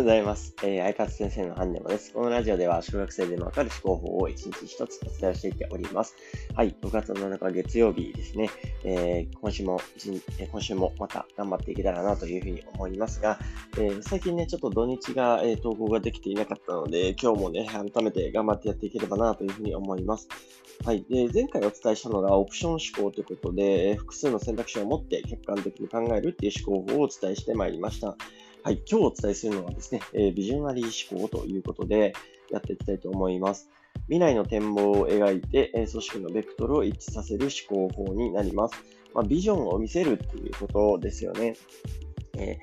うございます。えー、iPad 先生のハンネモです。このラジオでは、小学生でもわかる思考法を一日一つお伝えしていっております。はい、6月7日月曜日ですね。えー、今週も、今週もまた頑張っていけたらなというふうに思いますが、えー、最近ね、ちょっと土日が、え投稿ができていなかったので、今日もね、改めて頑張ってやっていければなというふうに思います。はい。で、前回お伝えしたのがオプション思考ということで、複数の選択肢を持って客観的に考えるっていう思考法をお伝えしてまいりました。はい、今日お伝えするのはですね、えー、ビジョナリー思考ということでやっていきたいと思います。未来の展望を描いて、えー、組織のベクトルを一致させる思考法になります。まあ、ビジョンを見せるっていうことですよね。え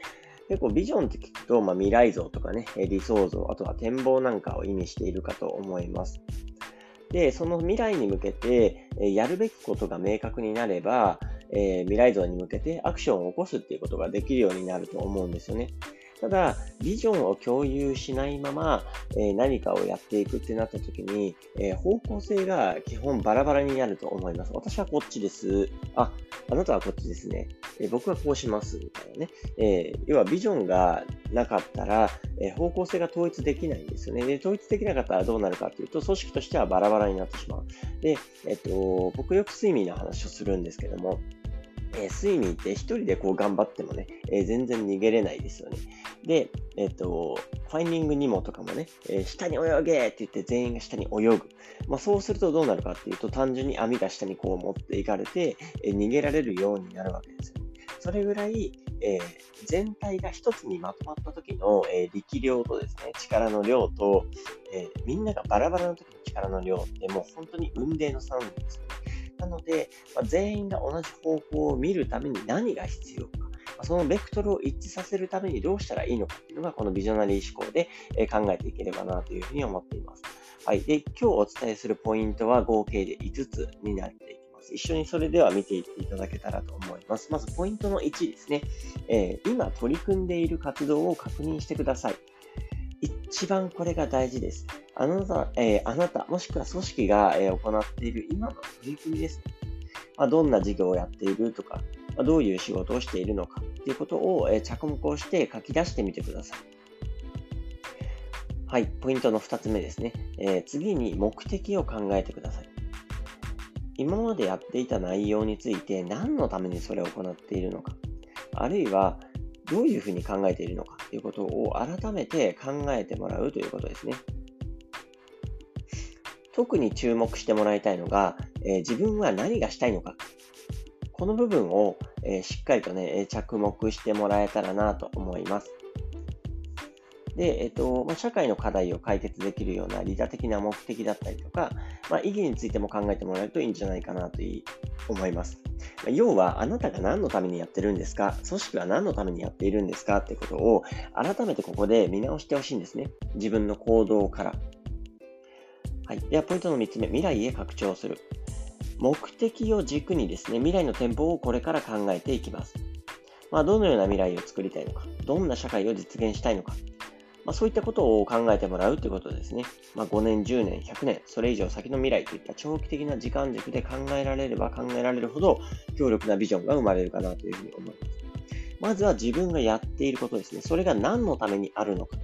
ー、結構ビジョンって聞くと、まあ、未来像とかね、理想像、あとは展望なんかを意味しているかと思います。で、その未来に向けて、やるべきことが明確になれば、えー、未来像に向けてアクションを起こすっていうことができるようになると思うんですよね。ただ、ビジョンを共有しないまま、えー、何かをやっていくってなった時に、えー、方向性が基本バラバラになると思います。私はこっちです。あ、あなたはこっちですね。えー、僕はこうします。みたいなね。え要はビジョンがなかったら、え方向性が統一できないんですよね。で、統一できなかったらどうなるかというと、組織としてはバラバラになってしまう。で、えっと、僕よく睡眠の話をするんですけども、えー、睡眠って一人でこう頑張ってもね、えー、全然逃げれないですよね。で、えっ、と、ファインディングニモとかもね、え、下に泳げって言って全員が下に泳ぐ。まあ、そうするとどうなるかっていうと、単純に網が下にこう持っていかれて、え、逃げられるようになるわけですよ。ねそれぐらい、えー、全体が一つにまとまった時の、えー、力量とですね、力の量と、えー、みんながバラバラの時の力の量ってもう本当に運命の差なんですよね。なので、まあ、全員が同じ方向を見るために何が必要か。そのベクトルを一致させるためにどうしたらいいのかっていうのが、このビジョナリー思考で考えていければなというふうに思っています。はい。で、今日お伝えするポイントは合計で5つになっていきます。一緒にそれでは見ていっていただけたらと思います。まずポイントの1ですね。えー、今取り組んでいる活動を確認してください。一番これが大事です。あなた、えー、あなた、もしくは組織が、えー、行っている今の取り組みです。まあ、どんな事業をやっているとか、まあ、どういう仕事をしているのかということを、えー、着目をして書き出してみてください。はい、ポイントの2つ目ですね。えー、次に目的を考えてください。今までやっていた内容について何のためにそれを行っているのか、あるいはどういうふうに考えているのかということを改めて考えてもらうということですね。特に注目してもらいたいのが、えー、自分は何がしたいのか。この部分を、えー、しっかりとね、着目してもらえたらなと思います。で、えっと、まあ、社会の課題を解決できるような利他的な目的だったりとか、まあ、意義についても考えてもらえるといいんじゃないかなと思います。まあ、要は、あなたが何のためにやってるんですか組織は何のためにやっているんですかってことを改めてここで見直してほしいんですね。自分の行動から。はい。では、ポイントの3つ目、未来へ拡張する。目的を軸にですね、未来の店舗をこれから考えていきます。まあ、どのような未来を作りたいのか、どんな社会を実現したいのか、まあ、そういったことを考えてもらうということですね。まあ、5年、10年、100年、それ以上先の未来といった長期的な時間軸で考えられれば考えられるほど強力なビジョンが生まれるかなというふうに思います。まずは自分がやっていることですね。それが何のためにあるのか。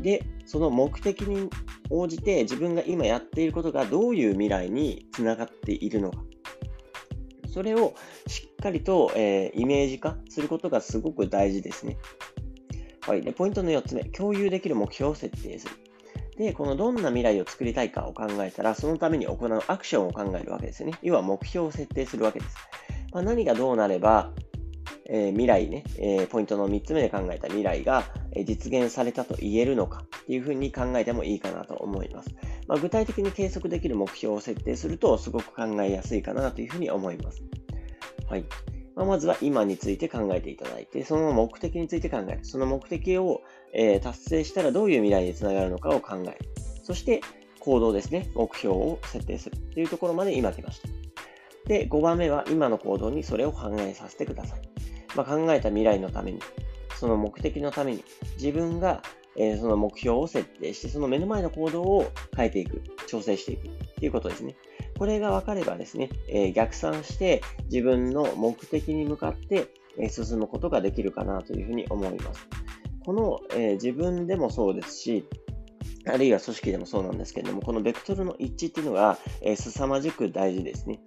で、その目的に応じて自分が今やっていることがどういう未来につながっているのか。それをしっかりと、えー、イメージ化することがすごく大事ですね。はい。で、ポイントの4つ目、共有できる目標を設定する。で、このどんな未来を作りたいかを考えたら、そのために行うアクションを考えるわけですよね。要は目標を設定するわけです。まあ、何がどうなれば、えー、未来ね、えー、ポイントの3つ目で考えた未来が、え実現されたと言えるのかっていうふうに考えてもいいかなと思います。まあ、具体的に計測できる目標を設定するとすごく考えやすいかなというふうに思います。はい。まあ、まずは今について考えていただいて、その目的について考える。その目的を、え、達成したらどういう未来につながるのかを考える。そして行動ですね。目標を設定するというところまで今来ました。で、5番目は今の行動にそれを反映させてください。まあ、考えた未来のために、その目的のために、自分が、えー、その目標を設定して、その目の前の行動を変えていく、調整していくということですね。これが分かればですね、えー、逆算して自分の目的に向かって、え進むことができるかなというふうに思います。この、えー、自分でもそうですし、あるいは組織でもそうなんですけれども、このベクトルの一致っていうのが、えー、凄まじく大事ですね。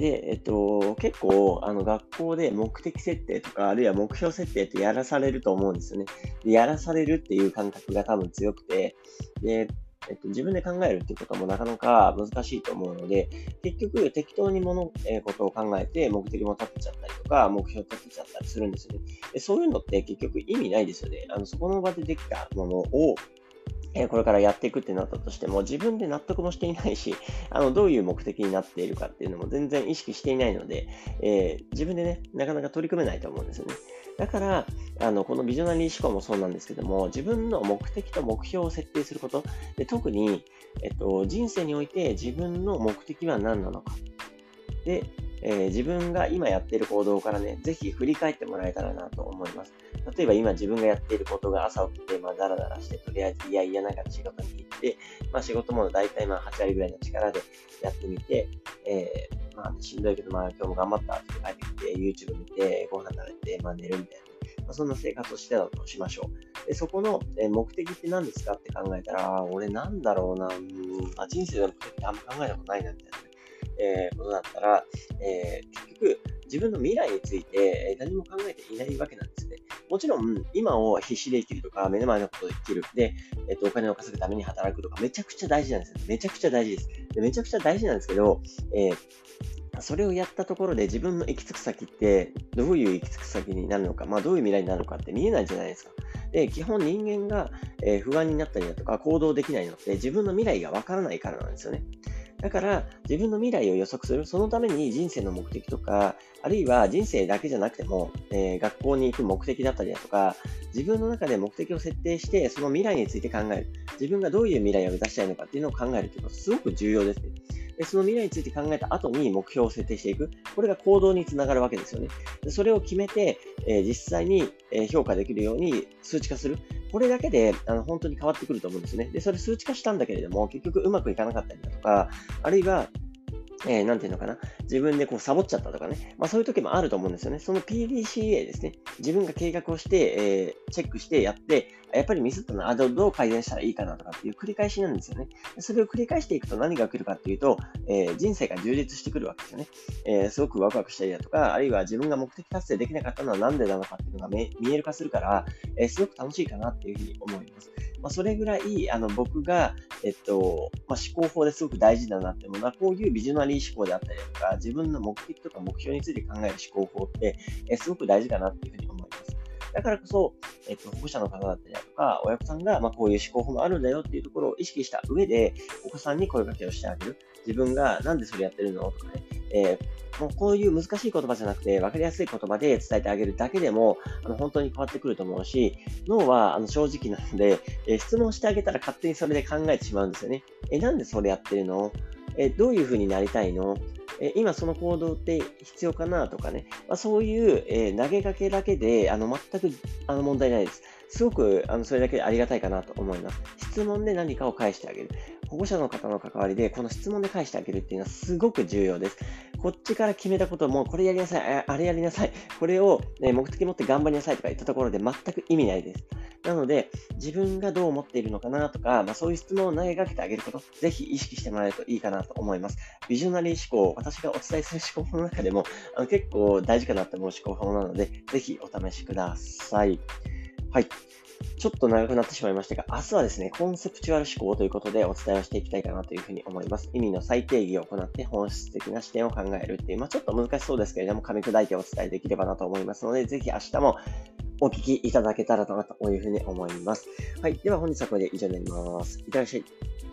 で、えっと、結構、あの、学校で目的設定とか、あるいは目標設定ってやらされると思うんですよね。でやらされるっていう感覚が多分強くて、で、えっと、自分で考えるっていうこともなかなか難しいと思うので、結局適当に物、えー、ことを考えて目的も立てちゃったりとか、目標立てちゃったりするんですよね。でそういうのって結局意味ないですよね。あの、そこの場でできたものを、えこれからやっていくってなったとしても、自分で納得もしていないし、あの、どういう目的になっているかっていうのも全然意識していないので、えー、自分でね、なかなか取り組めないと思うんですよね。だから、あの、このビジョナリー思考もそうなんですけども、自分の目的と目標を設定すること、で特に、えっと、人生において自分の目的は何なのか。で、えー、自分が今やっている行動からね、ぜひ振り返ってもらえたらなと思います。例えば今自分がやっていることが朝起きて、まあ、だらだらして、とりあえずいやいやながら仕事に行って、まあ、仕事も大体まあ8割ぐらいの力でやってみて、えー、まあ、しんどいけど、まあ、今日も頑張ったって帰ってきて、YouTube 見て、ご飯食べて、まあ、寝るみたいな。まあ、そんな生活をしてたとしましょう。で、そこの、え目的って何ですかって考えたら、俺なんだろうな、うんまあ、人生の目的ってあんま考えたことないな、みたいな。えー、ことだったら、えー、結局、自分の未来について何も考えていないわけなんですね。もちろん、今を必死で生きるとか、目の前のことで生きる。で、えっと、お金を稼ぐために働くとか、めちゃくちゃ大事なんですよ。めちゃくちゃ大事です。でめちゃくちゃ大事なんですけど、えーそれをやったところで自分の行き着く先ってどういう行き着く先になるのか、まあどういう未来になるのかって見えないじゃないですか。で、基本人間が、え、不安になったりだとか行動できないのって自分の未来がわからないからなんですよね。だから、自分の未来を予測する。そのために人生の目的とか、あるいは人生だけじゃなくても、えー、学校に行く目的だったりだとか、自分の中で目的を設定して、その未来について考える。自分がどういう未来を目指したいのかっていうのを考えるということ、すごく重要ですね。でその未来について考えた後に目標を設定していく。これが行動につながるわけですよね。でそれを決めて、えー、実際に評価できるように数値化する。これだけであの本当に変わってくると思うんですね。で、それ数値化したんだけれども、結局うまくいかなかったりだとか、あるいはえー、なんていうのかな。自分でこうサボっちゃったとかね。まあそういう時もあると思うんですよね。その PDCA ですね。自分が計画をして、えー、チェックしてやって、やっぱりミスったな、あどどう改善したらいいかなとかっていう繰り返しなんですよね。それを繰り返していくと何が来るかっていうと、えー、人生が充実してくるわけですよね。えー、すごくワクワクしたりだとか、あるいは自分が目的達成できなかったのは何でなのかっていうのが見える化するから、えー、すごく楽しいかなっていうふうに思います。まあ、それぐらい、あの、僕が、えっと、まあ、思考法ですごく大事だなって思うのは、こういうビジョナリー思考であったりとか、自分の目的とか目標について考える思考法って、えすごく大事かなっていうふうに思います。だからこそ、えっと、保護者の方だったりだとか、親御さんが、まあ、こういう思考法もあるんだよっていうところを意識した上で、お子さんに声かけをしてあげる。自分がなんでそれやってるの？とかね、えー、もうこういう難しい言葉じゃなくて、分かりやすい言葉で伝えてあげるだけでも、あの本当に変わってくると思うし、脳はあの正直なので、えー、質問してあげたら勝手にそれで考えてしまうんですよね。えー、なんでそれやってるの？えどういう風になりたいの？え今その行動って必要かなとかね、まあ、そういう、え投げかけだけであの全くあの問題ないです。すごくあのそれだけでありがたいかなと思います。質問で何かを返してあげる。保護者の方の関わりで、この質問で返してあげるっていうのはすごく重要です。こっちから決めたことも、これやりなさい、あれやりなさい、これを、ね、目的持って頑張りなさいとか言ったところで全く意味ないです。なので、自分がどう思っているのかなとか、まあ、そういう質問を投げかけてあげること、ぜひ意識してもらえるといいかなと思います。ビジョナリー思考、私がお伝えする思考法の中でも、あの結構大事かなと思う思考法なので、ぜひお試しください。はい。ちょっと長くなってしまいましたが、明日はですね、コンセプチュアル思考ということでお伝えをしていきたいかなというふうに思います。意味の再定義を行って本質的な視点を考えるっていう、まあ、ちょっと難しそうですけれども、噛み砕いてお伝えできればなと思いますので、ぜひ明日もお聞きいただけたらなというふうに思います。はい。では本日はこれで以上になります。いってらっしゃい。